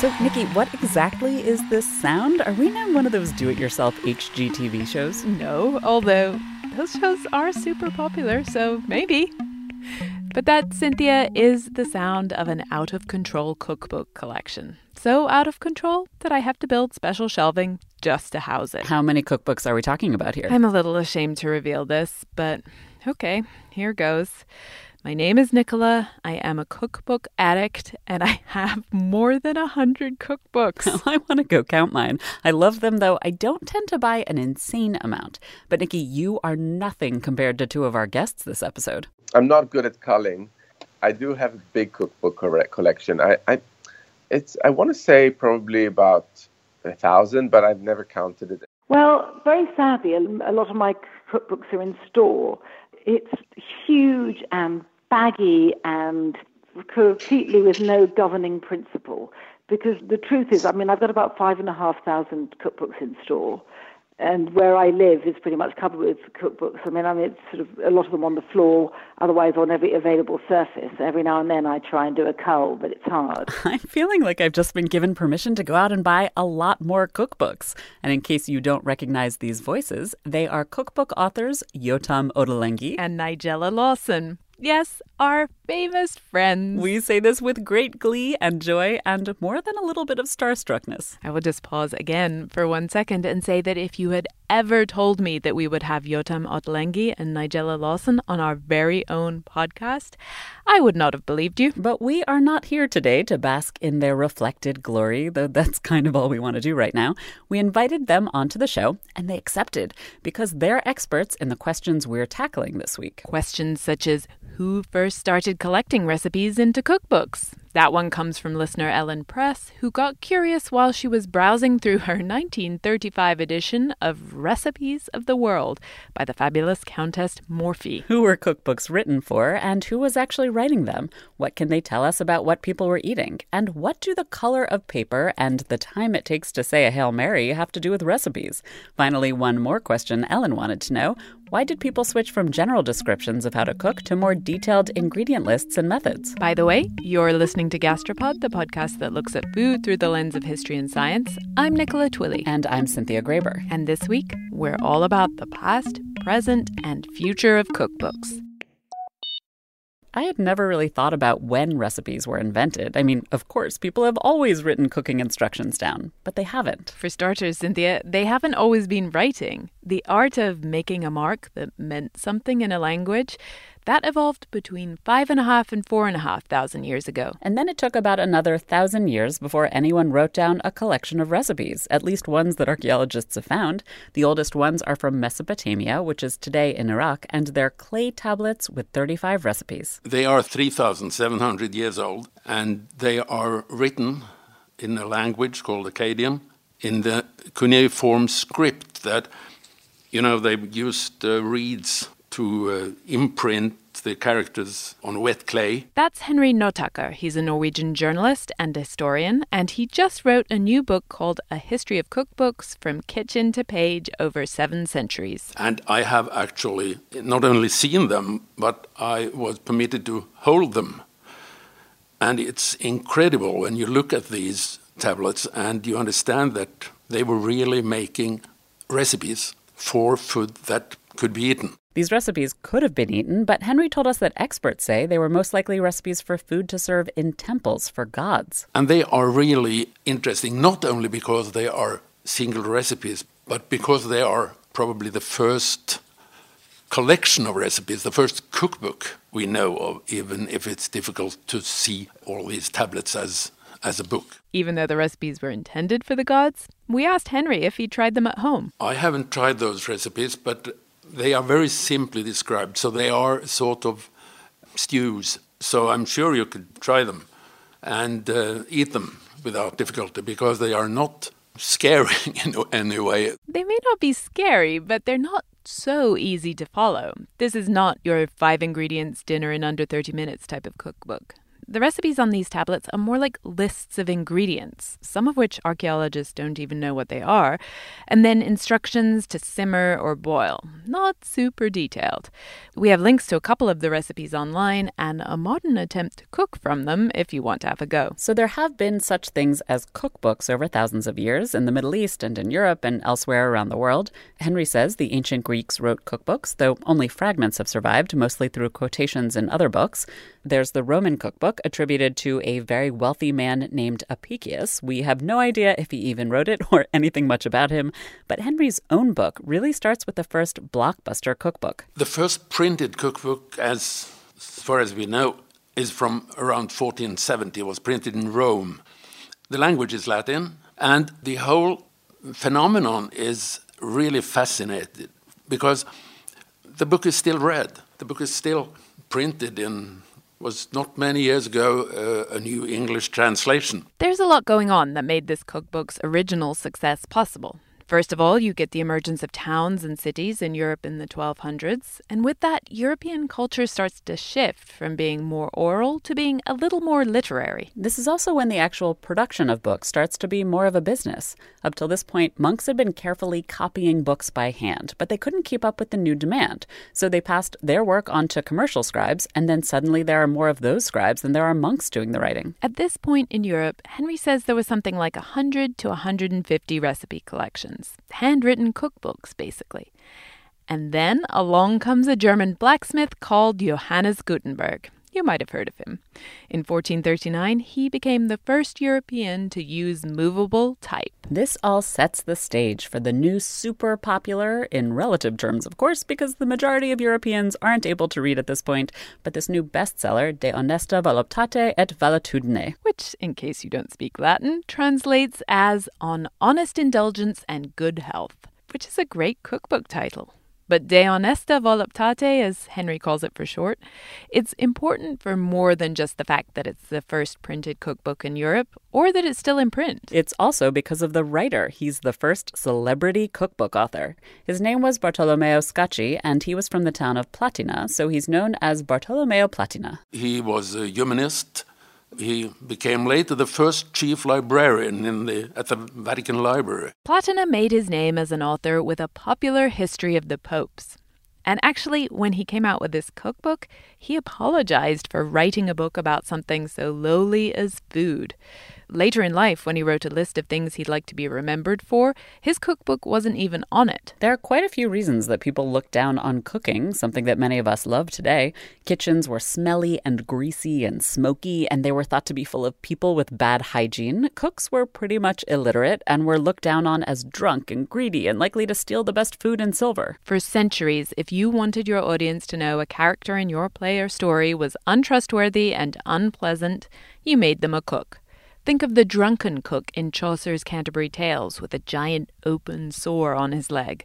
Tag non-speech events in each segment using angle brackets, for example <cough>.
So, Nikki, what exactly is this sound? Are we now one of those do it yourself HGTV shows? No, although those shows are super popular, so maybe. But that, Cynthia, is the sound of an out of control cookbook collection. So out of control that I have to build special shelving just to house it. How many cookbooks are we talking about here? I'm a little ashamed to reveal this, but okay, here goes. My name is Nicola. I am a cookbook addict, and I have more than a hundred cookbooks. <laughs> I want to go count mine. I love them, though. I don't tend to buy an insane amount. But, Nikki, you are nothing compared to two of our guests this episode. I'm not good at culling. I do have a big cookbook collection. I, I it's I want to say probably about a thousand, but I've never counted it. Well, very sadly, a lot of my cookbooks are in store. It's huge and baggy and completely with no governing principle. Because the truth is, I mean, I've got about five and a half thousand cookbooks in store, and where I live is pretty much covered with cookbooks. I mean, I mean, it's sort of a lot of them on the floor, otherwise on every available surface. Every now and then I try and do a cull, but it's hard. <laughs> I'm feeling like I've just been given permission to go out and buy a lot more cookbooks. And in case you don't recognize these voices, they are cookbook authors Yotam Ottolenghi and Nigella Lawson. Yes, our famous friends. We say this with great glee and joy and more than a little bit of starstruckness. I will just pause again for one second and say that if you had ever told me that we would have Yotam Ottolenghi and Nigella Lawson on our very own podcast, I would not have believed you. But we are not here today to bask in their reflected glory, though that's <laughs> kind of all we want to do right now. We invited them onto the show, and they accepted because they're experts in the questions we're tackling this week. Questions such as who first started collecting recipes into cookbooks? That one comes from listener Ellen Press, who got curious while she was browsing through her 1935 edition of Recipes of the World by the fabulous Countess Morphy. Who were cookbooks written for, and who was actually writing them? What can they tell us about what people were eating? And what do the color of paper and the time it takes to say a Hail Mary have to do with recipes? Finally, one more question Ellen wanted to know why did people switch from general descriptions of how to cook to more detailed ingredient lists and methods? By the way, you're listening to Gastropod, the podcast that looks at food through the lens of history and science. I'm Nicola Twilley. And I'm Cynthia Graber. And this week, we're all about the past, present, and future of cookbooks. I had never really thought about when recipes were invented. I mean, of course, people have always written cooking instructions down, but they haven't. For starters, Cynthia, they haven't always been writing. The art of making a mark that meant something in a language that evolved between five and a half and four and a half thousand years ago. And then it took about another thousand years before anyone wrote down a collection of recipes, at least ones that archaeologists have found. The oldest ones are from Mesopotamia, which is today in Iraq, and they're clay tablets with 35 recipes. They are 3,700 years old, and they are written in a language called Akkadian, in the cuneiform script that, you know, they used uh, reeds to uh, imprint the characters on wet clay. That's Henry Notaker. He's a Norwegian journalist and historian, and he just wrote a new book called A History of Cookbooks from Kitchen to Page over seven centuries. And I have actually not only seen them, but I was permitted to hold them. And it's incredible when you look at these tablets and you understand that they were really making recipes for food that could be eaten. These recipes could have been eaten, but Henry told us that experts say they were most likely recipes for food to serve in temples for gods. And they are really interesting, not only because they are single recipes, but because they are probably the first collection of recipes, the first cookbook we know of, even if it's difficult to see all these tablets as, as a book. Even though the recipes were intended for the gods, we asked Henry if he tried them at home. I haven't tried those recipes, but they are very simply described. So they are sort of stews. So I'm sure you could try them and uh, eat them without difficulty because they are not scary <laughs> in any way. They may not be scary, but they're not so easy to follow. This is not your five ingredients dinner in under 30 minutes type of cookbook. The recipes on these tablets are more like lists of ingredients, some of which archaeologists don't even know what they are, and then instructions to simmer or boil. Not super detailed. We have links to a couple of the recipes online and a modern attempt to cook from them if you want to have a go. So there have been such things as cookbooks over thousands of years in the Middle East and in Europe and elsewhere around the world. Henry says the ancient Greeks wrote cookbooks, though only fragments have survived, mostly through quotations in other books. There's the Roman cookbook, attributed to a very wealthy man named Apicius. We have no idea if he even wrote it or <laughs> anything much about him, but Henry's own book really starts with the first blockbuster cookbook. The first printed cookbook, as, far as we know, is from around 1470. It was printed in Rome. The language is Latin, and the whole phenomenon is really fascinating because the book is still read. The book is still printed in was not many years ago uh, a new English translation. There's a lot going on that made this cookbook's original success possible. First of all, you get the emergence of towns and cities in Europe in the 1200s, and with that, European culture starts to shift from being more oral to being a little more literary. This is also when the actual production of books starts to be more of a business. Up till this point, monks had been carefully copying books by hand, but they couldn't keep up with the new demand. So they passed their work on to commercial scribes, and then suddenly there are more of those scribes than there are monks doing the writing. At this point in Europe, Henry says there was something like 100 to 150 recipe collections handwritten cookbooks, basically. And then along comes a German blacksmith called Johannes Gutenberg. You might have heard of him. In 1439, he became the first European to use movable type. This all sets the stage for the new super popular, in relative terms, of course, because the majority of Europeans aren't able to read at this point, but this new bestseller, De Honesta Voluptate et Valetudine. Which, in case you don't speak Latin, translates as On Honest Indulgence and Good Health, which is a great cookbook title. But De Honesta Voluptate, as Henry calls it for short, it's important for more than just the fact that it's the first printed cookbook in Europe or that it's still in print. It's also because of the writer. He's the first celebrity cookbook author. His name was Bartolomeo Sacchi, and he was from the town of Platina, so he's known as Bartolomeo Platina. He was a humanist he became later the first chief librarian in the, at the Vatican Library. Platina made his name as an author with a popular history of the popes. And actually, when he came out with this cookbook, he apologized for writing a book about something so lowly as food. Later in life, when he wrote a list of things he'd like to be remembered for, his cookbook wasn't even on it. There are quite a few reasons that people look down on cooking, something that many of us love today. Kitchens were smelly and greasy and smoky, and they were thought to be full of people with bad hygiene. Cooks were pretty much illiterate and were looked down on as drunk and greedy and likely to steal the best food and silver. For centuries, if you wanted your audience to know a character in your play or story was untrustworthy and unpleasant, you made them a cook. Think of the drunken cook in Chaucer's Canterbury Tales with a giant open sore on his leg.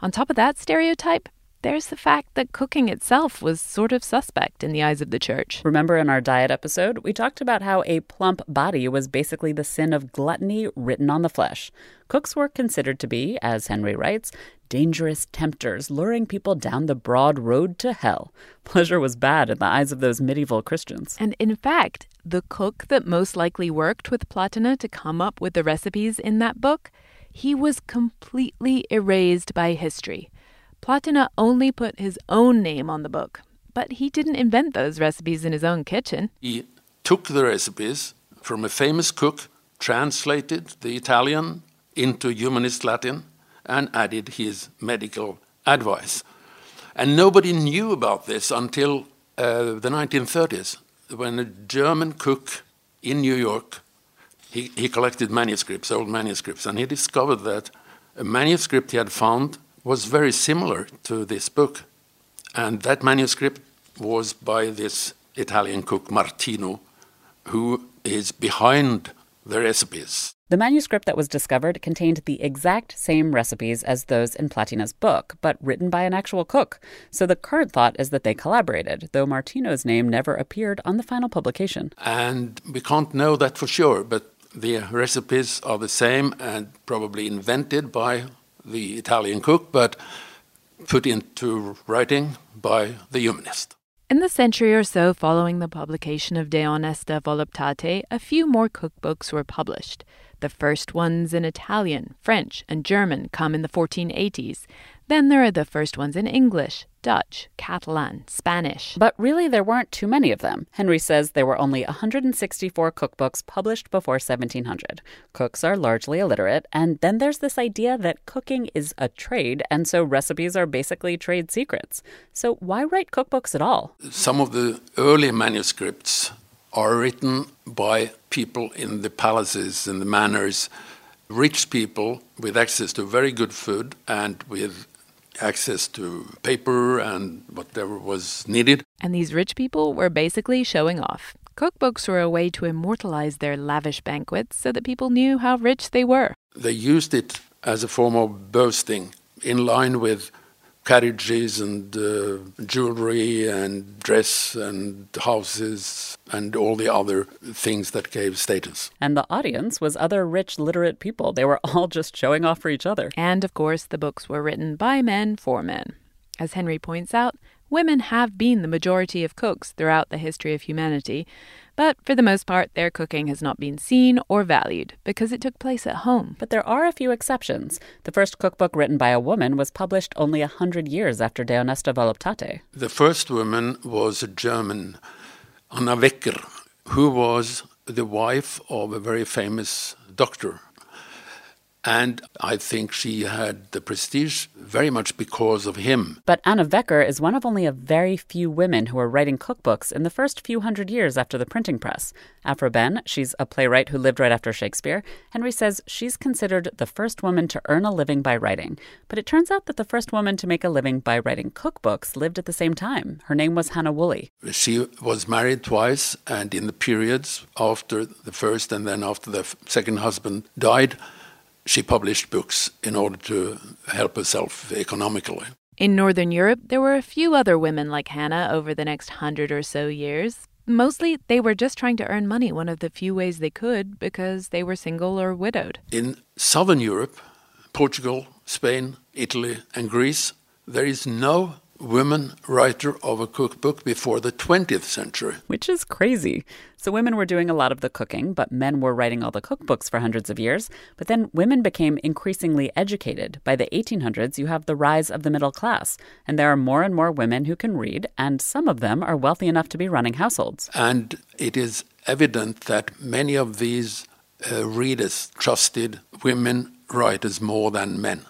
On top of that stereotype, there's the fact that cooking itself was sort of suspect in the eyes of the church. Remember in our diet episode, we talked about how a plump body was basically the sin of gluttony written on the flesh. Cooks were considered to be, as Henry writes, dangerous tempters luring people down the broad road to hell. <laughs> Pleasure was bad in the eyes of those medieval Christians. And in fact, the cook that most likely worked with Platina to come up with the recipes in that book, he was completely erased by history. Platina only put his own name on the book, but he didn't invent those recipes in his own kitchen. He took the recipes from a famous cook, translated the Italian into humanist Latin, and added his medical advice. And nobody knew about this until uh, the 1930s, when a German cook in New York he, he collected manuscripts, old manuscripts, and he discovered that a manuscript he had found was very similar to this book. And that manuscript was by this Italian cook Martino, who is behind the recipes. The manuscript that was discovered contained the exact same recipes as those in Platina's book, but written by an actual cook. So the current thought is that they collaborated, though Martino's name never appeared on the final publication. And we can't know that for sure, but the recipes are the same and probably invented by the Italian cook, but put into writing by the humanist. In the century or so following the publication of De Honesta Voluptate, a few more cookbooks were published. The first ones in Italian, French, and German come in the 1480s. Then there are the first ones in English, Dutch, Catalan, Spanish. But really, there weren't too many of them. Henry says there were only 164 cookbooks published before 1700. Cooks are largely illiterate, and then there's this idea that cooking is a trade, and so recipes are basically trade secrets. So why write cookbooks at all? Some of the early manuscripts are written by people in the palaces and the manors, rich people with access to very good food and with access to paper and whatever was needed. And these rich people were basically showing off. Cookbooks were a way to immortalize their lavish banquets so that people knew how rich they were. They used it as a form of boasting, in line with carriages and uh, jewelry and dress and houses and all the other things that gave status. And the audience was other rich, literate people. They were <laughs> all just showing off for each other. And of course, the books were written by men for men. As Henry points out, women have been the majority of cooks throughout the history of humanity, but for the most part, their cooking has not been seen or valued because it took place at home. But there are a few exceptions. The first cookbook written by a woman was published only a hundred years after De Honesta Voluptate. The first woman was a German, Anna Wecker, who was the wife of a very famous doctor and I think she had the prestige very much because of him. But Anna Wecker is one of only a very few women who are writing cookbooks in the first few hundred years after the printing press. Aphra Behn, she's a playwright who lived right after Shakespeare. Henry says she's considered the first woman to earn a living by writing. But it turns out that the first woman to make a living by writing cookbooks lived at the same time. Her name was Hannah Woolley. She was married twice, and in the periods after the first and then after the second husband died, she published books in order to help herself economically. In Northern Europe, there were a few other women like Hannah over the next hundred or so years. Mostly, they were just trying to earn money one of the few ways they could because they were single or widowed. In Southern Europe, Portugal, Spain, Italy, and Greece, there is no women writer of a cookbook before the 20th century. Which is crazy. So women were doing a lot of the cooking, but men were writing all the cookbooks for hundreds of years. But then women became increasingly educated. By the 1800s, you have the rise of the middle class, and there are more and more women who can read, and some of them are wealthy enough to be running households. And it is evident that many of these uh, readers trusted women writers more than men.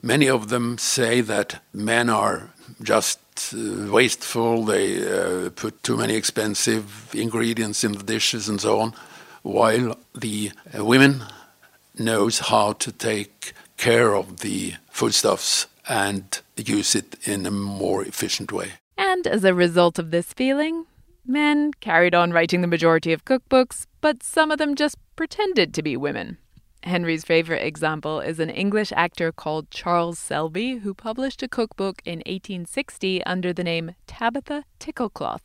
Many of them say that men are just uh, wasteful, they uh, put too many expensive ingredients in the dishes and so on, while the uh, women knows how to take care of the foodstuffs and use it in a more efficient way. And as a result of this feeling, men carried on writing the majority of cookbooks, but some of them just pretended to be women. Henry's favorite example is an English actor called Charles Selby, who published a cookbook in 1860 under the name Tabitha Tickletooth.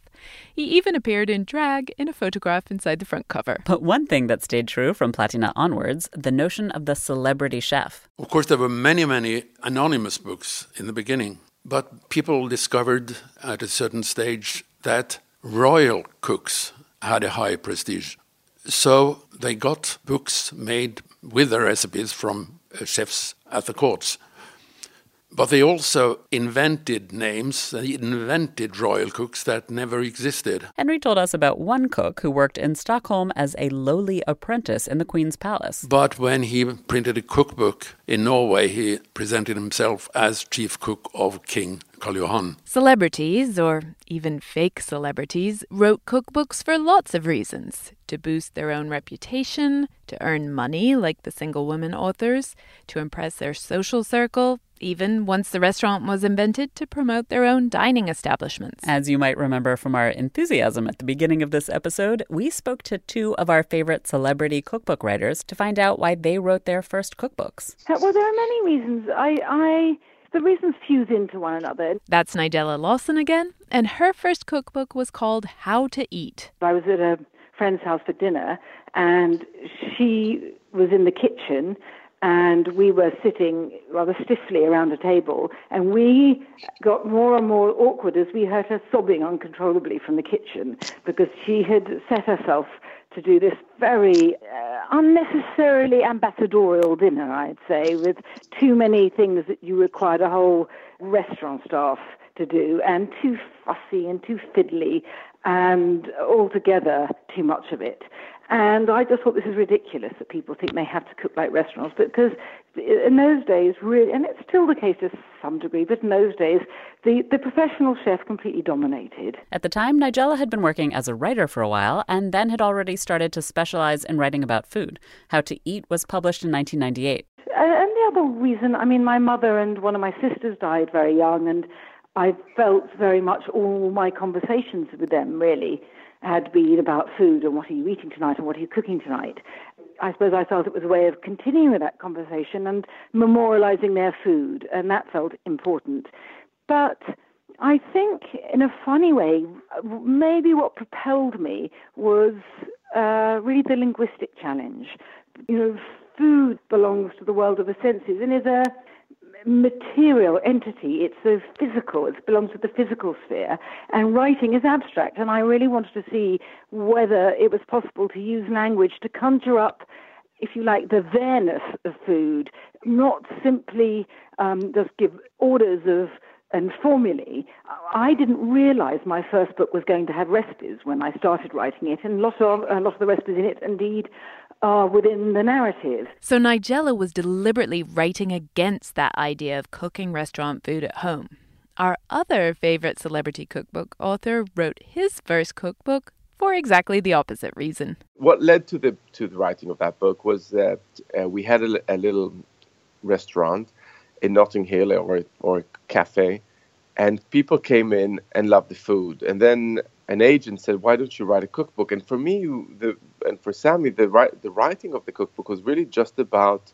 He even appeared in drag in a photograph inside the front cover. But one thing that stayed true from Platina onwards the notion of the celebrity chef. Of course, there were many, many anonymous books in the beginning, but people discovered at a certain stage that royal cooks had a high prestige. So they got books made with the recipes from uh, chefs at the courts. But they also invented names, they invented royal cooks that never existed. Henry told us about one cook who worked in Stockholm as a lowly apprentice in the Queen's palace. But when he printed a cookbook in Norway, he presented himself as chief cook of King Karl Johan. Celebrities, or even fake celebrities, wrote cookbooks for lots of reasons to boost their own reputation, to earn money like the single woman authors, to impress their social circle, even once the restaurant was invented to promote their own dining establishments. As you might remember from our enthusiasm at the beginning of this episode, we spoke to two of our favorite celebrity cookbook writers to find out why they wrote their first cookbooks. Well, there are many reasons. I, I the reasons fuse into one another. That's Nigella Lawson again, and her first cookbook was called How to Eat. I was at a friend's house for dinner, and she was in the kitchen and we were sitting rather stiffly around a table, and we got more and more awkward as we heard her sobbing uncontrollably from the kitchen because she had set herself to do this very uh, unnecessarily ambassadorial dinner, I'd say, with too many things that you required a whole restaurant staff to do, and too fussy and too fiddly, and altogether too much of it. And I just thought this is ridiculous that people think they have to cook like restaurants because in those days, really, and it's still the case to some degree, but in those days, the, the professional chef completely dominated. At the time, Nigella had been working as a writer for a while and then had already started to specialize in writing about food. How to Eat was published in 1998. And the other reason, I mean, my mother and one of my sisters died very young, and I felt very much all my conversations with them really had been about food and what are you eating tonight and what are you cooking tonight. I suppose I felt it was a way of continuing that conversation and memorializing their food, and that felt important. But I think, in a funny way, maybe what propelled me was uh, really the linguistic challenge. You know, food belongs to the world of the senses and is a material entity. It's so physical. It belongs to the physical sphere. And writing is abstract. And I really wanted to see whether it was possible to use language to conjure up, if you like, the there-ness of food, not simply um, just give orders of and formulae. I didn't realize my first book was going to have recipes when I started writing it, and a lot of a lot of the recipes in it indeed are within the narrative. So Nigella was deliberately writing against that idea of cooking restaurant food at home. Our other favorite celebrity cookbook author wrote his first cookbook for exactly the opposite reason. What led to the to the writing of that book was that uh, we had a, a, little restaurant in Notting Hill or or a cafe, and people came in and loved the food, and then an agent said, "Why don't you write a cookbook?" And for me, the and for Sami, the the writing of the cookbook was really just about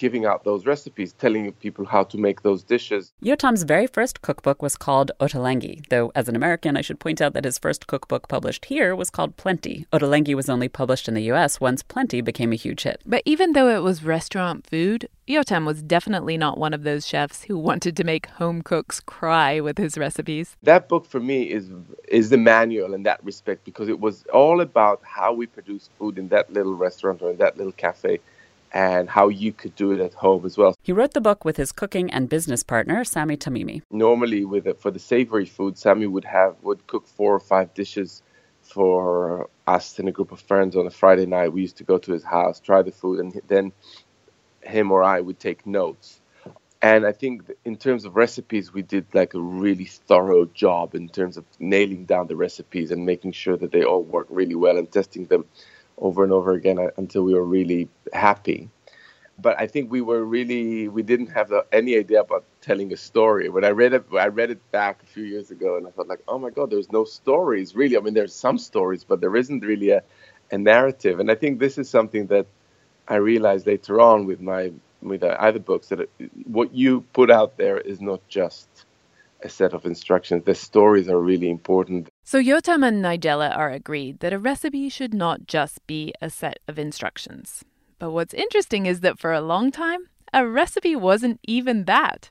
giving out those recipes, telling people how to make those dishes. Yotam's very first cookbook was called Ottolenghi, though as an American, I should point out that his first cookbook published here was called Plenty. Ottolenghi was only published in the US once Plenty became a huge hit. But even though it was restaurant food, Yotam was definitely not one of those chefs who wanted to make home cooks cry with his recipes. That book for me is is the manual in that respect because it was all about how we produce food in that little restaurant or in that little cafe and how you could do it at home as well. He wrote the book with his cooking and business partner Sami Tamimi. Normally, with it, for the savory food, Sami would have would cook four or five dishes for us and a group of friends on a Friday night. We used to go to his house, try the food, and then him or I would take notes. And I think in terms of recipes, we did like a really thorough job in terms of nailing down the recipes and making sure that they all work really well and testing them over and over again uh, until we were really happy. But I think we were really we didn't have uh, any idea about telling a story. When I read it, I read it back a few years ago, and I thought like, oh my god, there's no stories really. I mean, there's some stories, but there isn't really a, a narrative. And I think this is something that I realized later on with my with uh, other books that it, what you put out there is not just a set of instructions. The stories are really important. So Yotam and Nigella are agreed that a recipe should not just be a set of instructions. But what's interesting is that for a long time, a recipe wasn't even that.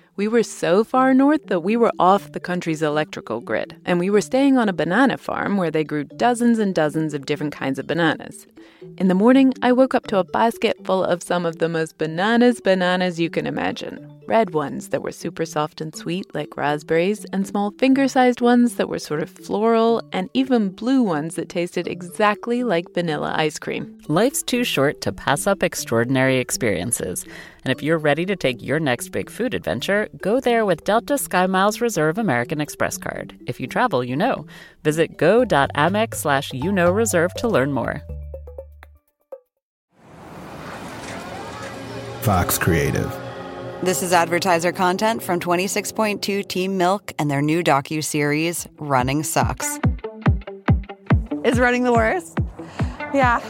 We were so far north that we were off the country's electrical grid, and we were staying on a banana farm where they grew dozens and dozens of different kinds of bananas. In the morning, I woke up to a basket full of some of the most bananas bananas you can imagine. Red ones that were super soft and sweet, like raspberries, and small finger sized ones that were sort of floral, and even blue ones that tasted exactly like vanilla ice cream. Life's too short to pass up extraordinary experiences. And if you're ready to take your next big food adventure, go there with Delta SkyMiles Reserve American Express card. If you travel, you know. Visit go.amex slash you know reserve to learn more. Fox Creative. This is advertiser content from 26.2 Team Milk and their new docu-series, Running Sucks. Is running the worst? Yeah.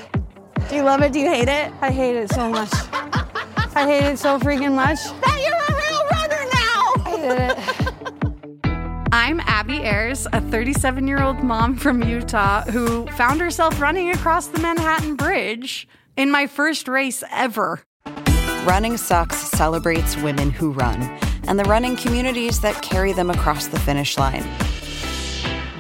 Do you love it? Do you hate it? I hate it so much. <laughs> I hate it so freaking much. That you're a real runner now! I hate it. <laughs> I'm Abby Ayers, a 37 year old mom from Utah who found herself running across the Manhattan Bridge in my first race ever. Running Sucks celebrates women who run and the running communities that carry them across the finish line.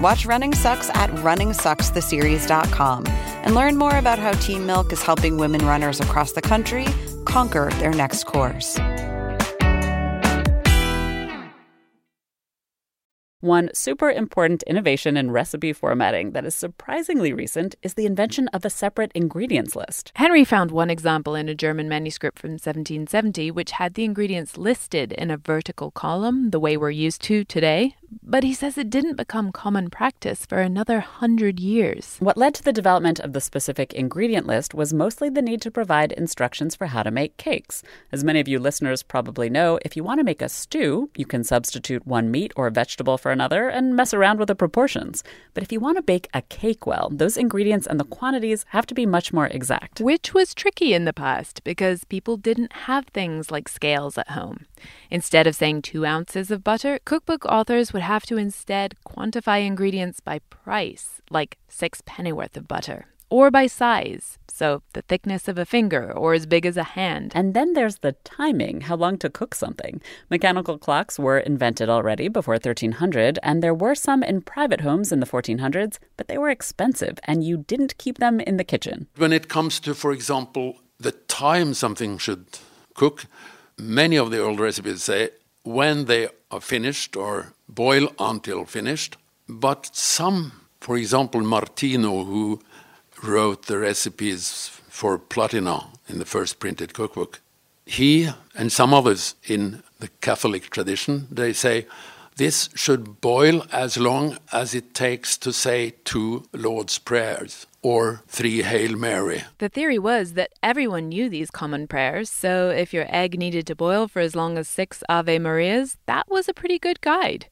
Watch Running Sucks at runningsuckstheseries.com and learn more about how Team Milk is helping women runners across the country conquer their next course. One super important innovation in recipe formatting that is surprisingly recent is the invention of a separate ingredients list. Henry found one example in a German manuscript from 1770, which had the ingredients listed in a vertical column, the way we're used to today. But he says it didn't become common practice for another hundred years. What led to the development of the specific ingredient list was mostly the need to provide instructions for how to make cakes. As many of you listeners probably know, if you want to make a stew, you can substitute one meat or vegetable for another and mess around with the proportions. But if you want to bake a cake well, those ingredients and the quantities have to be much more exact. Which was tricky in the past because people didn't have things like scales at home. Instead of saying two ounces of butter, cookbook authors would have to instead quantify ingredients by price, like six pennyworth of butter, or by size, so the thickness of a finger or as big as a hand. And then there's the timing, how long to cook something. Mechanical clocks were invented already before 1300, and there were some in private homes in the 1400s, but they were expensive, and you didn't keep them in the kitchen. When it comes to, for example, the time something should cook, many of the old recipes say when they are finished or boil until finished. But some, for example, Martino, who wrote the recipes for Platina in the first printed cookbook, he and some others in the Catholic tradition, they say this should boil as long as it takes to say two Lord's prayers or three Hail Mary. The theory was that everyone knew these common prayers, so if your egg needed to boil for as long as six Ave Marias, that was a pretty good guide.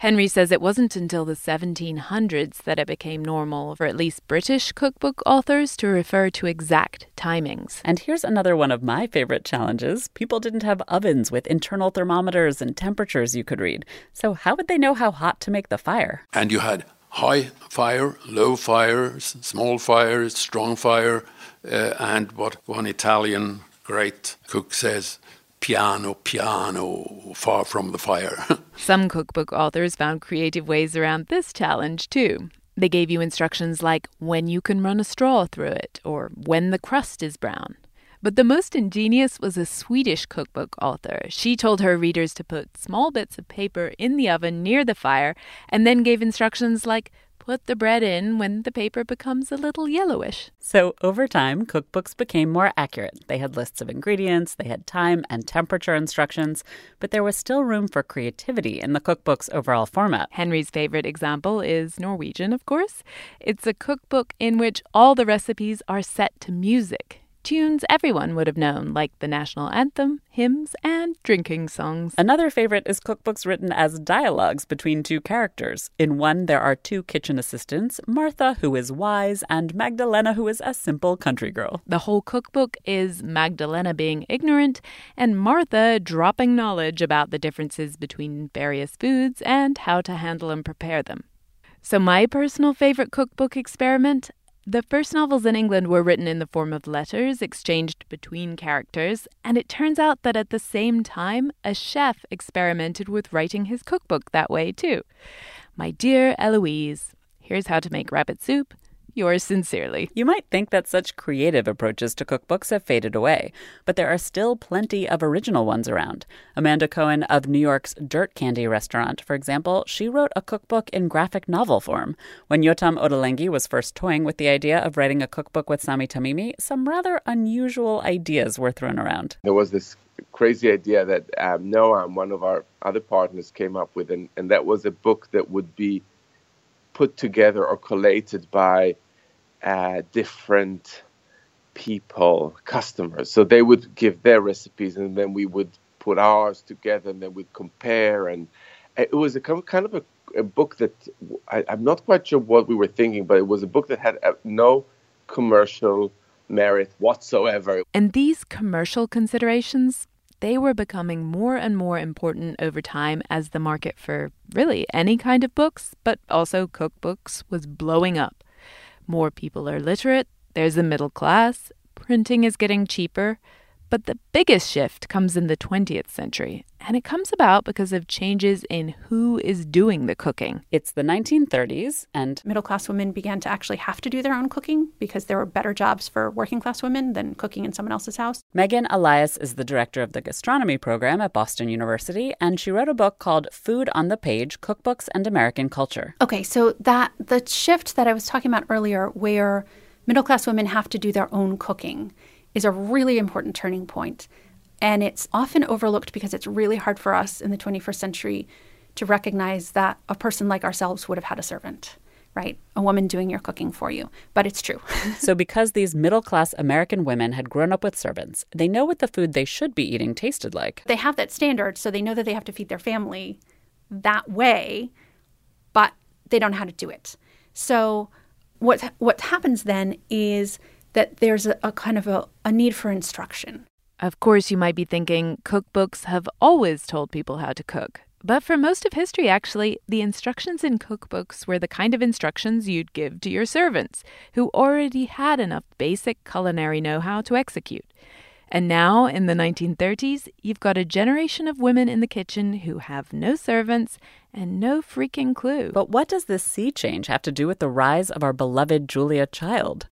Henry says it wasn't until the 1700s that it became normal for at least British cookbook authors to refer to exact timings. And here's another one of my favorite challenges people didn't have ovens with internal thermometers and temperatures you could read. So, how would they know how hot to make the fire? And you had high fire, low fire, small fire, strong fire, uh, and what one Italian great cook says piano, piano, far from the fire. <laughs> Some cookbook authors found creative ways around this challenge too. They gave you instructions like when you can run a straw through it or when the crust is brown. But the most ingenious was a Swedish cookbook author. She told her readers to put small bits of paper in the oven near the fire and then gave instructions like put the bread in when the paper becomes a little yellowish. So, over time, cookbooks became more accurate. They had lists of ingredients, they had time and temperature instructions, but there was still room for creativity in the cookbook's overall format. Henry's favorite example is Norwegian, of course. It's a cookbook in which all the recipes are set to music tunes everyone would have known, like the national anthem, hymns, and drinking songs. Another favorite is cookbooks written as dialogues between two characters. In one, there are two kitchen assistants Martha, who is wise, and Magdalena, who is a simple country girl. The whole cookbook is Magdalena being ignorant and Martha dropping knowledge about the differences between various foods and how to handle and prepare them. So, my personal favorite cookbook experiment the first novels in England were written in the form of letters exchanged between characters, and it turns out that at the same time, a chef experimented with writing his cookbook that way too. My dear Eloise, here's how to make rabbit soup, Yours sincerely. You might think that such creative approaches to cookbooks have faded away, but there are still plenty of original ones around. Amanda Cohen of New York's Dirt Candy restaurant, for example, she wrote a cookbook in graphic novel form. When Yotam Ottolenghi was first toying with the idea of writing a cookbook with Sami Tamimi, some rather unusual ideas were thrown around. There was this crazy idea that um, Noam, one of our other partners, came up with, and, and that was a book that would be put together or collated by uh, different people, customers. So they would give their recipes, and then we would put ours together, and then we'd compare. And it was a kind of a, a book that I, am not quite sure what we were thinking, but it was a book that had uh, no commercial merit whatsoever. And these commercial considerations they were becoming more and more important over time as the market for really any kind of books, but also cookbooks, was blowing up. More people are literate, there's a middle class, printing is getting cheaper, but the biggest shift comes in the 20th century, and it comes about because of changes in who is doing the cooking. It's the 1930s, and middle class women began to actually have to do their own cooking because there were better jobs for working class women than cooking in someone else's house. Megan Elias is the director of the gastronomy program at Boston University, and she wrote a book called Food on the Page Cookbooks and American Culture. Okay, so that the shift that I was talking about earlier, where middle class women have to do their own cooking is a really important turning point. And it's often overlooked because it's really hard for us in the 21st century to recognize that a person like ourselves would have had a servant, right? A woman doing your cooking for you. But it's true. <laughs> so, because these middle class American women had grown up with servants, they know what the food they should be eating tasted like. They have that standard, so they know that they have to feed their family that way, but they don't know how to do it. So, what, what happens then is that there's a, a kind of a, a need for instruction. Of course, you might be thinking cookbooks have always told people how to cook. But for most of history, actually, the instructions in cookbooks were the kind of instructions you'd give to your servants, who already had enough basic culinary know how to execute. And now, in the 1930s, you've got a generation of women in the kitchen who have no servants and no freaking clue. But what does this sea change have to do with the rise of our beloved Julia Child?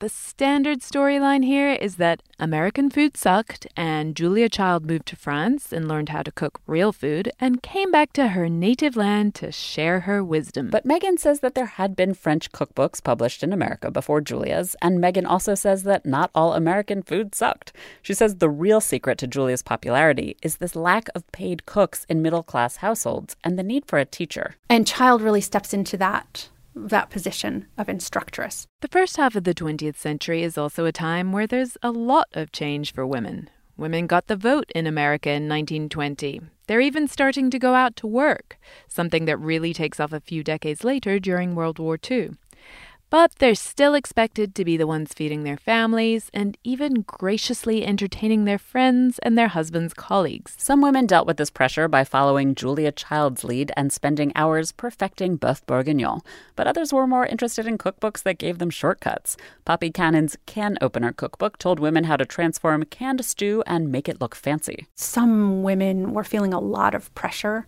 The standard storyline here is that American food sucked, and Julia Child moved to France and learned how to cook real food and came back to her native land to share her wisdom. But Megan says that there had been French cookbooks published in America before Julia's, and Megan also says that not all American food sucked. She says the real secret to Julia's popularity is this lack of paid cooks in middle class households and the need for a teacher. And Child really steps into that that position of instructress. The first half of the 20th century is also a time where there's a lot of change for women. Women got the vote in America in 1920. They're even starting to go out to work, something that really takes off a few decades later during World War II. But they're still expected to be the ones feeding their families and even graciously entertaining their friends and their husbands' colleagues. Some women dealt with this pressure by following Julia Child's lead and spending hours perfecting boeuf bourguignon, but others were more interested in cookbooks that gave them shortcuts. Poppy Cannon's Can Opener cookbook told women how to transform canned stew and make it look fancy. Some women were feeling a lot of pressure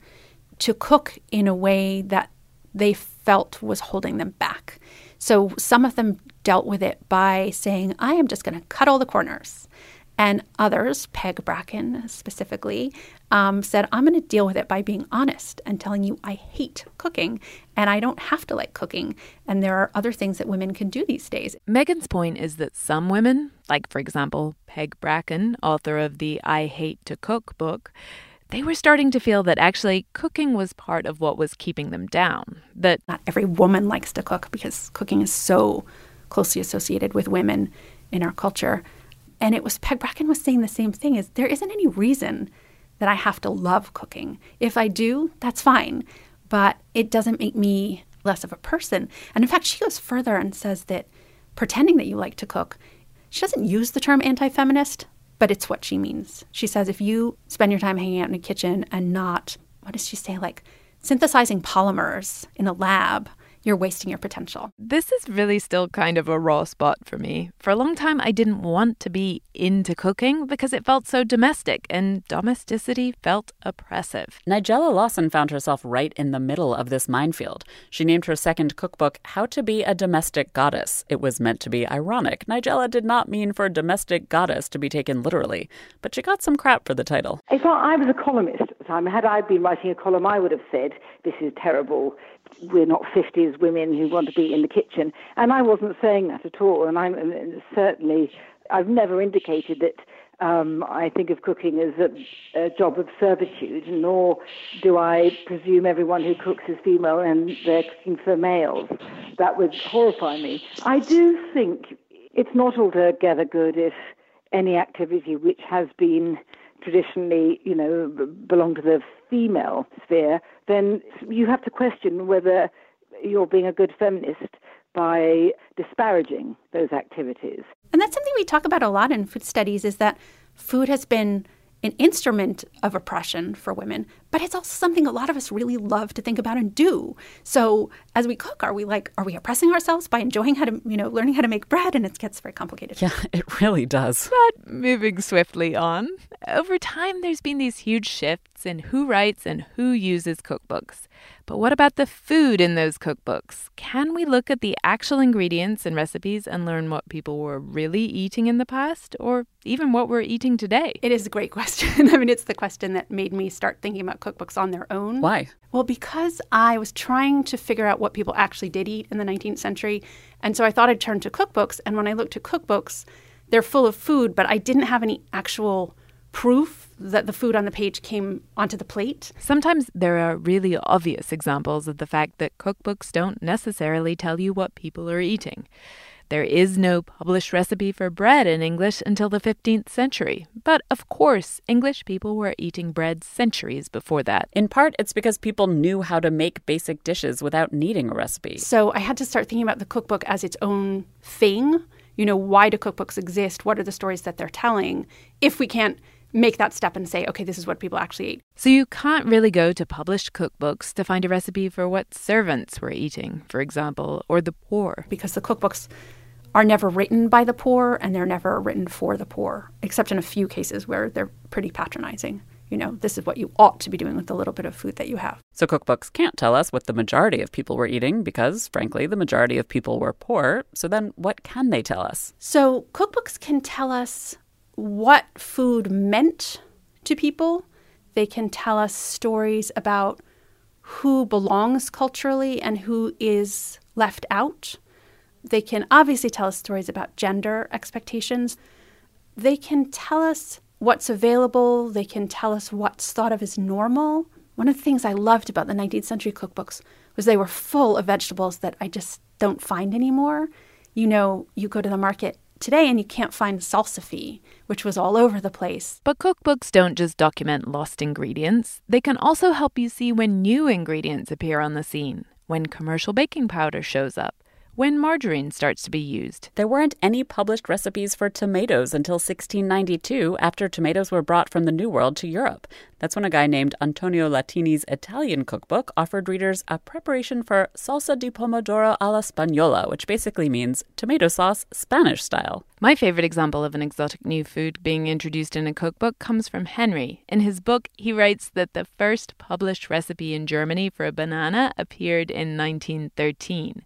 to cook in a way that they felt was holding them back. So some of them dealt with it by saying, I am just going to cut all the corners. And others, Peg Bracken specifically, um, said, I'm going to deal with it by being honest and telling you I hate cooking and I don't have to like cooking. And there are other things that women can do these days. Megan's point is that some women, like for example, Peg Bracken, author of the I Hate to Cook book, they were starting to feel that actually cooking was part of what was keeping them down. That not every woman likes to cook because cooking is so closely associated with women in our culture. And it was Peg Bracken was saying the same thing is there isn't any reason that I have to love cooking. If I do, that's fine, but it doesn't make me less of a person. And in fact, she goes further and says that pretending that you like to cook, she doesn't use the term anti-feminist, but it's what she means. She says if you spend your time hanging out in a kitchen and not what does she say like synthesizing polymers in a lab you're wasting your potential. This is really still kind of a raw spot for me. For a long time, I didn't want to be into cooking because it felt so domestic and domesticity felt oppressive. Nigella Lawson found herself right in the middle of this minefield. She named her second cookbook How to Be a Domestic Goddess. It was meant to be ironic. Nigella did not mean for domestic goddess to be taken literally, but she got some crap for the title. If I was a columnist at the time, had I been writing a column, I would have said, This is terrible we're not 50s women who want to be in the kitchen. And I wasn't saying that at all. And I'm certainly, I've never indicated that um, I think of cooking as a, a, job of servitude, nor do I presume everyone who cooks is female and they're cooking for males. That would horrify me. I do think it's not altogether good if any activity which has been traditionally, you know, belong to the female sphere, then you have to question whether you're being a good feminist by disparaging those activities. And that's something we talk about a lot in food studies is that food has been an instrument of oppression for women, but it's also something a lot of us really love to think about and do. So as we cook, are we like, are we oppressing ourselves by enjoying how to, you know, learning how to make bread? And it gets very complicated. Yeah, <laughs> it really does. But moving swiftly on, over time there's been these huge shifts in who writes and who uses cookbooks. But what about the food in those cookbooks? Can we look at the actual ingredients and recipes and learn what people were really eating in the past or even what we're eating today? It is a great <laughs> question. I mean, it's the question that made me start thinking about cookbooks on their own. Why? Well, because I was trying to figure out what people actually did eat in the 19th century. And so I thought I'd turn to cookbooks. And when I looked at cookbooks, they're full of food, but I didn't have any actual proof that the food on the page came onto the plate. Sometimes there are really obvious examples of the fact that cookbooks don't necessarily tell you what people are eating. There is no published recipe for bread in English until the 15th century. But of course, English people were eating bread centuries before that. In part, it's because people knew how to make basic dishes without needing a recipe. So I had to start thinking about the cookbook as its own thing. You know, why do cookbooks exist? What are the stories that they're telling? If we can't make that step and say, okay, this is what people actually eat. So you can't really go to published cookbooks to find a recipe for what servants were eating, for example, or the poor. Because the cookbooks are never written by the poor and they're never written for the poor, except in a few cases where they're pretty patronizing. You know, this is what you ought to be doing with the little bit of food that you have. So, cookbooks can't tell us what the majority of people were eating because, frankly, the majority of people were poor. So, then what can they tell us? So, cookbooks can tell us what food meant to people. They can tell us stories about who belongs culturally and who is left out. They can obviously tell us stories about gender expectations. They can tell us what's available. They can tell us what's thought of as normal. One of the things I loved about the 19th century cookbooks was they were full of vegetables that I just don't find anymore. You know, you go to the market today and you can't find salsify, which was all over the place. But cookbooks don't just document lost ingredients, they can also help you see when new ingredients appear on the scene, when commercial baking powder shows up, when margarine starts to be used. There weren't any published recipes for tomatoes until 1692 after tomatoes were brought from the New World to Europe. That's when a guy named Antonio Latini's Italian cookbook offered readers a preparation for salsa di pomodoro alla spagnola, which basically means tomato sauce Spanish style. My favorite example of an exotic new food being introduced in a cookbook comes from Henry. In his book, he writes that the first published recipe in Germany for a banana appeared in 1913.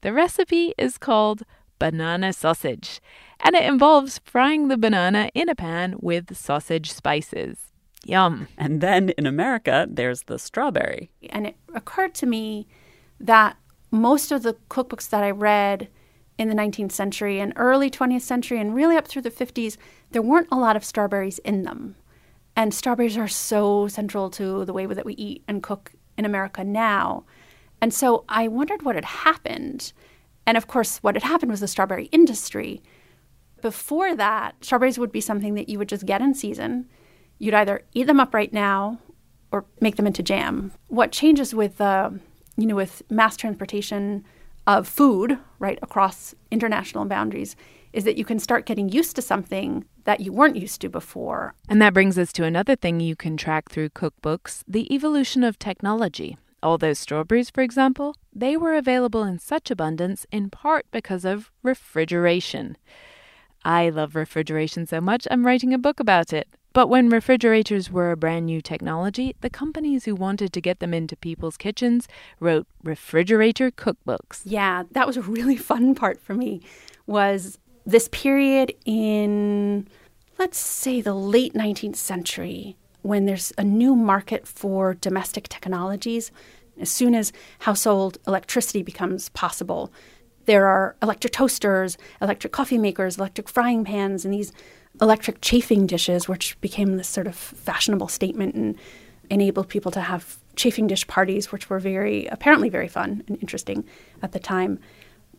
The recipe is called banana sausage, and it involves frying the banana in a pan with sausage spices. Yum. And then in America, there's the strawberry. And it occurred to me that most of the cookbooks that I read in the 19th century and early 20th century and really up through the 50s, there weren't a lot of strawberries in them. And strawberries are so central to the way that we eat and cook in America now. And so I wondered what had happened. And of course, what had happened was the strawberry industry. Before that, strawberries would be something that you would just get in season you'd either eat them up right now or make them into jam. What changes with uh, you know with mass transportation of food right across international boundaries is that you can start getting used to something that you weren't used to before. And that brings us to another thing you can track through cookbooks, the evolution of technology. All those strawberries, for example, they were available in such abundance in part because of refrigeration. I love refrigeration so much, I'm writing a book about it. But when refrigerators were a brand new technology, the companies who wanted to get them into people's kitchens wrote refrigerator cookbooks. Yeah, that was a really <laughs> fun part for me was this period in let's say the late 19th century when there's a new market for domestic technologies as soon as household electricity becomes possible there are electric toasters, electric coffee makers, electric frying pans, and these electric chafing dishes, which became this sort of fashionable statement and enabled people to have chafing dish parties, which were very, apparently, very fun and interesting at the time.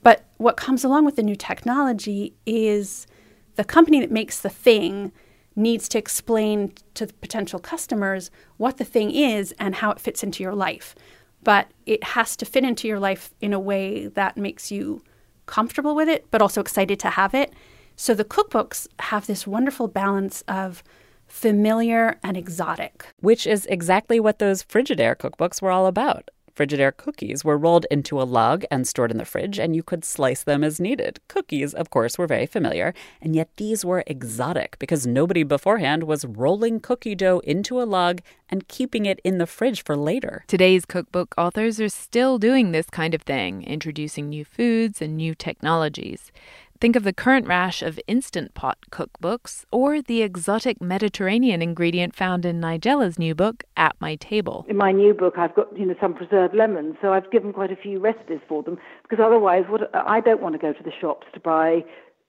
But what comes along with the new technology is the company that makes the thing needs to explain to potential customers what the thing is and how it fits into your life. But it has to fit into your life in a way that makes you comfortable with it, but also excited to have it. So the cookbooks have this wonderful balance of familiar and exotic. Which is exactly what those Frigidaire cookbooks were all about. Frigidaire cookies were rolled into a log and stored in the fridge, and you could slice them as needed. Cookies, of course, were very familiar, and yet these were exotic because nobody beforehand was rolling cookie dough into a log and keeping it in the fridge for later. Today's cookbook authors are still doing this kind of thing, introducing new foods and new technologies. Think of the current rash of Instant Pot cookbooks or the exotic Mediterranean ingredient found in Nigella's new book, At My Table. In my new book, I've got you know some preserved lemons, so I've given quite a few recipes for them because otherwise, what I don't want to go to the shops to buy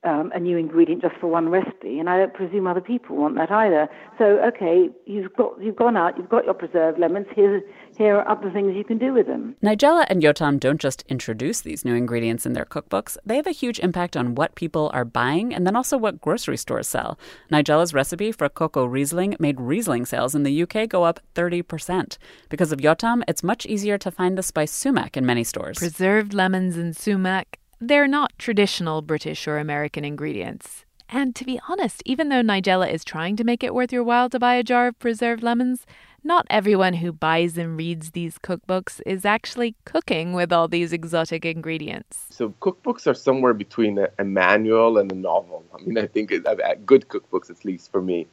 um, a new ingredient just for one recipe, and I don't presume other people want that either. So, okay, you've got you've gone out, you've got your preserved lemons. Here, here are other things you can do with them. Nigella and Yotam don't just introduce these new ingredients in their cookbooks; they have a huge impact on what people are buying, and then also what grocery stores sell. Nigella's recipe for coq au Riesling made Riesling sales in the UK go up 30%. Because of Yotam, it's much easier to find the spice sumac in many stores. Preserved lemons and sumac they're not traditional British or American ingredients. And to be honest, even though Nigella is trying to make it worth your while to buy a jar of preserved lemons, not everyone who buys and reads these cookbooks is actually cooking with all these exotic ingredients. So, cookbooks are somewhere between a, a manual and a novel. I mean, I think good cookbooks, at least for me,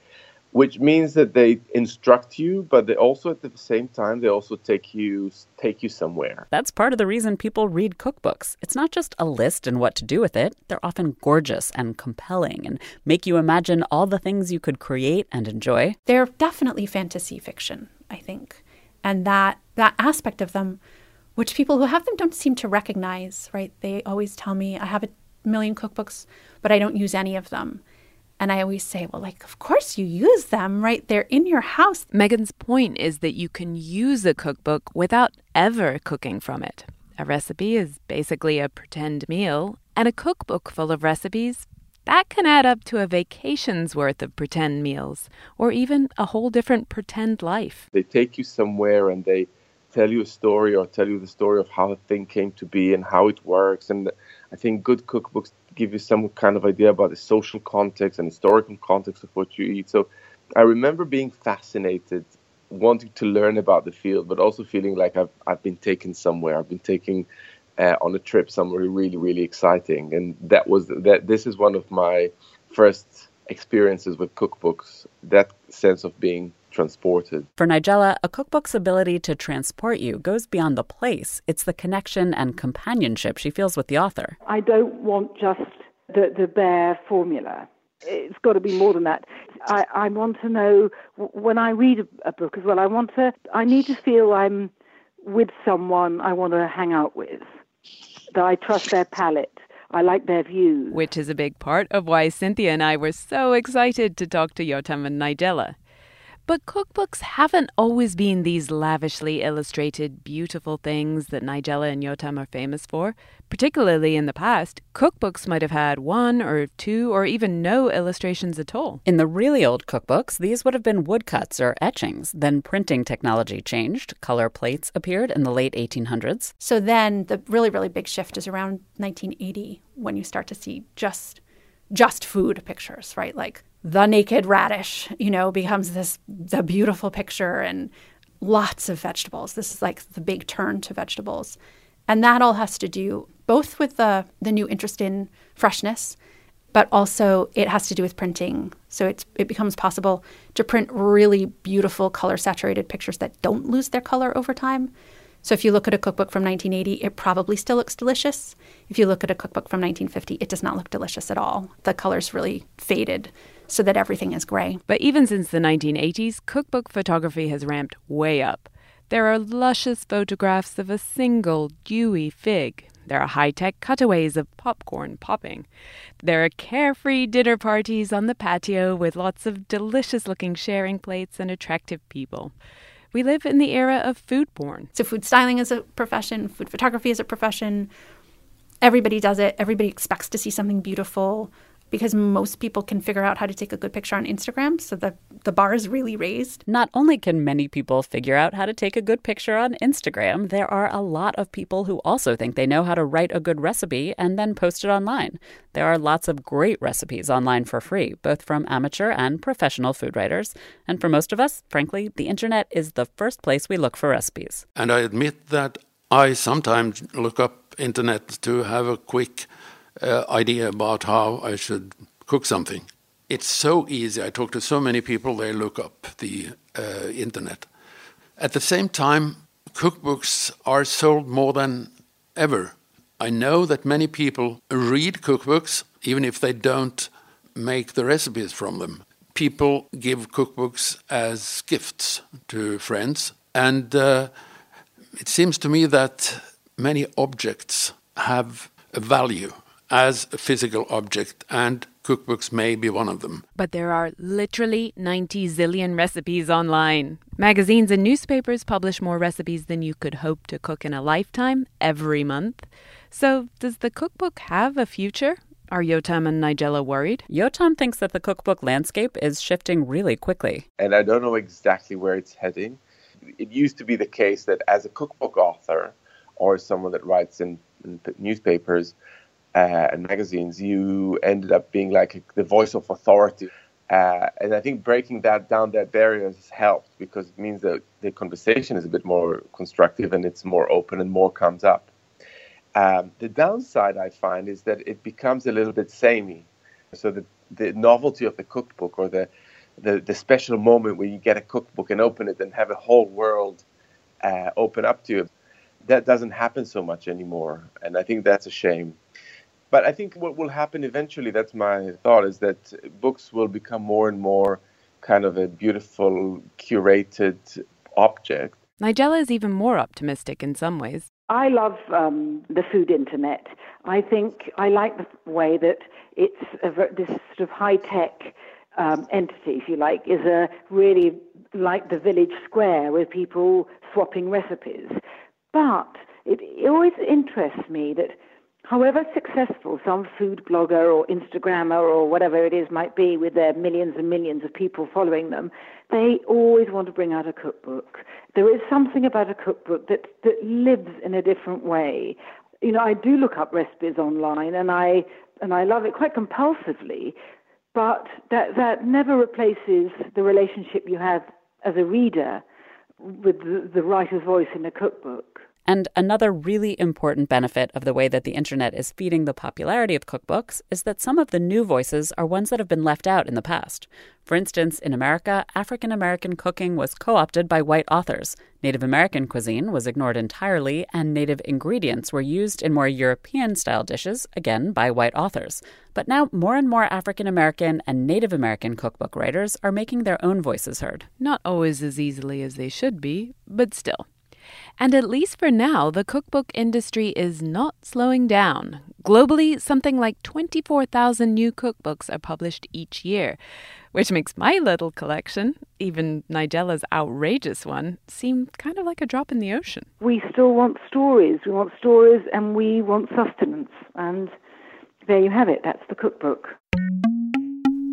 which means that they instruct you, but they also at the same time they also take you take you somewhere. That's part of the reason people read cookbooks. It's not just a list and what to do with it. They're often gorgeous and compelling and make you imagine all the things you could create and enjoy. They're definitely fantasy fiction, I think. And that that aspect of them which people who have them don't seem to recognize, right? They always tell me I have a million cookbooks, but I don't use any of them. And I always say, well, like, of course you use them, right? They're in your house. Megan's point is that you can use a cookbook without ever cooking from it. A recipe is basically a pretend meal, and a cookbook full of recipes, that can add up to a vacation's worth of pretend meals, or even a whole different pretend life. They take you somewhere and they tell you a story or tell you the story of how a thing came to be and how it works. And I think good cookbooks give you some kind of idea about the social context and historical context of what you eat. So I remember being fascinated, wanting to learn about the field, but also feeling like I've, I've been taken somewhere. I've been taken uh, on a trip somewhere really, really exciting. And that was that. This is one of my first experiences with cookbooks. That sense of being transported. For Nigella, a cookbook's ability to transport you goes beyond the place. It's the connection and companionship she feels with the author. I don't want just the, the bare formula. It's got to be more than that. I, I want to know when I read a, a book as well. I want to. I need to feel I'm with someone I want to hang out with. That I trust their palate. I like their views. Which is a big part of why Cynthia and I were so excited to talk to Yotam and Nigella. But cookbooks haven't always been these lavishly illustrated, beautiful things that Nigella and Yotam are famous for. Particularly in the past, cookbooks might have had one or two or even no illustrations at all. In the really old cookbooks, these would have been woodcuts or etchings. Then printing technology changed. Color plates appeared in the late 1800s. So then the really, really big shift is around 1980 when you start to see just just food pictures, right? Like the naked radish, you know, becomes this the beautiful picture and lots of vegetables. This is like the big turn to vegetables. And that all has to do both with the the new interest in freshness, but also it has to do with printing. So it's it becomes possible to print really beautiful color saturated pictures that don't lose their color over time. So if you look at a cookbook from 1980, it probably still looks delicious. If you look at a cookbook from 1950, it does not look delicious at all. The color's really faded so that everything is gray. But even since the 1980s, cookbook photography has ramped way up. There are luscious photographs of a single dewy fig. There are high tech cutaways of popcorn popping. There are carefree dinner parties on the patio with lots of delicious looking sharing plates and attractive people. We live in the era of food porn. So, food styling is a profession, food photography is a profession. Everybody does it. Everybody expects to see something beautiful because most people can figure out how to take a good picture on Instagram. So the, the bar is really raised. Not only can many people figure out how to take a good picture on Instagram, there are a lot of people who also think they know how to write a good recipe and then post it online. There are lots of great recipes online for free, both from amateur and professional food writers. And for most of us, frankly, the internet is the first place we look for recipes. And I admit that I sometimes look up internet to have a quick uh, idea about how I should cook something. It's so easy. I talk to so many people, they look up the uh, internet. At the same time, cookbooks are sold more than ever. I know that many people read cookbooks, even if they don't make the recipes from them. People give cookbooks as gifts to friends, and uh, it seems to me that many objects have a value as a physical object, and cookbooks may be one of them. But there are literally 90 zillion recipes online. Magazines and newspapers publish more recipes than you could hope to cook in a lifetime every month. So, does the cookbook have a future? Are Yotam and Nigella worried? Yotam thinks that the cookbook landscape is shifting really quickly. And I don't know exactly where it's heading. It used to be the case that as a cookbook author or someone that writes in, in newspapers, uh, and magazines, you ended up being like the voice of authority. Uh, and I think breaking that down, that barrier has helped because it means that the conversation is a bit more constructive and it's more open and more comes up. Um, the downside I find is that it becomes a little bit samey. So the, the novelty of the cookbook or the, the, the special moment where you get a cookbook and open it and have a whole world uh, open up to you, that doesn't happen so much anymore. And I think that's a shame. But I think what will happen eventually, that's my thought, is that books will become more and more kind of a beautiful, curated object. Nigella is even more optimistic in some ways. I love um, the food internet. I think I like the way that it's a, this sort of high tech um, entity, if you like, is a really like the village square with people swapping recipes. But it, it always interests me that however successful some food blogger or Instagrammer or whatever it is might be with their millions and millions of people following them, they always want to bring out a cookbook. There is something about a cookbook that, that lives in a different way. You know, I do look up recipes online and I and I love it quite compulsively, but that that never replaces the relationship you have as a reader with the, the writer's voice in a cookbook. And another really important benefit of the way that the internet is feeding the popularity of cookbooks is that some of the new voices are ones that have been left out in the past. For instance, in America, African American cooking was co opted by white authors. Native American cuisine was ignored entirely, and native ingredients were used in more European style dishes, again by white authors. But now, more and more African American and Native American cookbook writers are making their own voices heard. Not always as easily as they should be, but still. And at least for now, the cookbook industry is not slowing down. Globally, something like 24,000 new cookbooks are published each year, which makes my little collection, even Nigella's outrageous one, seem kind of like a drop in the ocean. We still want stories. We want stories and we want sustenance. And there you have it. That's the cookbook.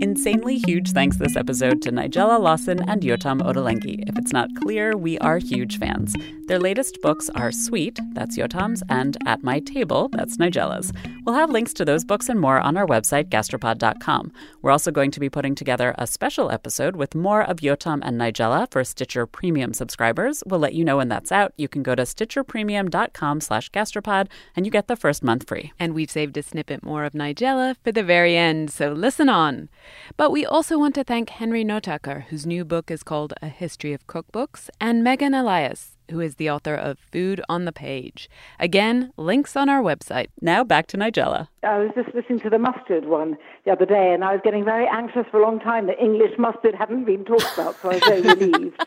Insanely huge thanks this episode to Nigella Lawson and Yotam Ottolenghi. If it's not clear, we are huge fans. Their latest books are Sweet, that's Yotam's, and At My Table, that's Nigella's. We'll have links to those books and more on our website, gastropod.com. We're also going to be putting together a special episode with more of Yotam and Nigella for Stitcher Premium subscribers. We'll let you know when that's out. You can go to stitcherpremium.com slash gastropod, and you get the first month free. And we've saved a snippet more of Nigella for the very end, so listen on. But we also want to thank Henry Notaker, whose new book is called A History of Cookbooks, and Megan Elias, who is the author of Food on the Page. Again, links on our website. Now back to Nigella. I was just listening to the mustard one the other day, and I was getting very anxious for a long time that English mustard hadn't been talked about, so I was very <laughs> relieved.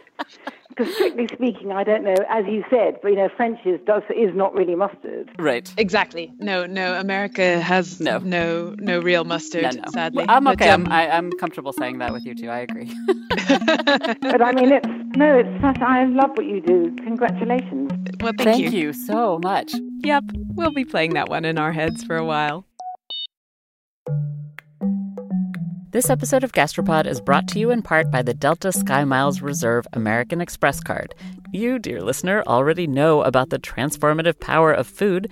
Because strictly speaking, I don't know, as you said, but you know, French is does is not really mustard. Right. Exactly. No, no. America has No. no, no real mustard. No, no. Sadly, I'm But, okay. um, I'm, I, I'm comfortable saying that with you too. I agree. <laughs> But I mean, it's no, it's such, I love what you do. Congratulations. well, thank, Thank you so much. Yep, we'll be playing that one in our heads for a while. This episode of Gastropod is brought to you in part by the Delta SkyMiles Reserve American Express card. You, dear listener, already know about the transformative power of food.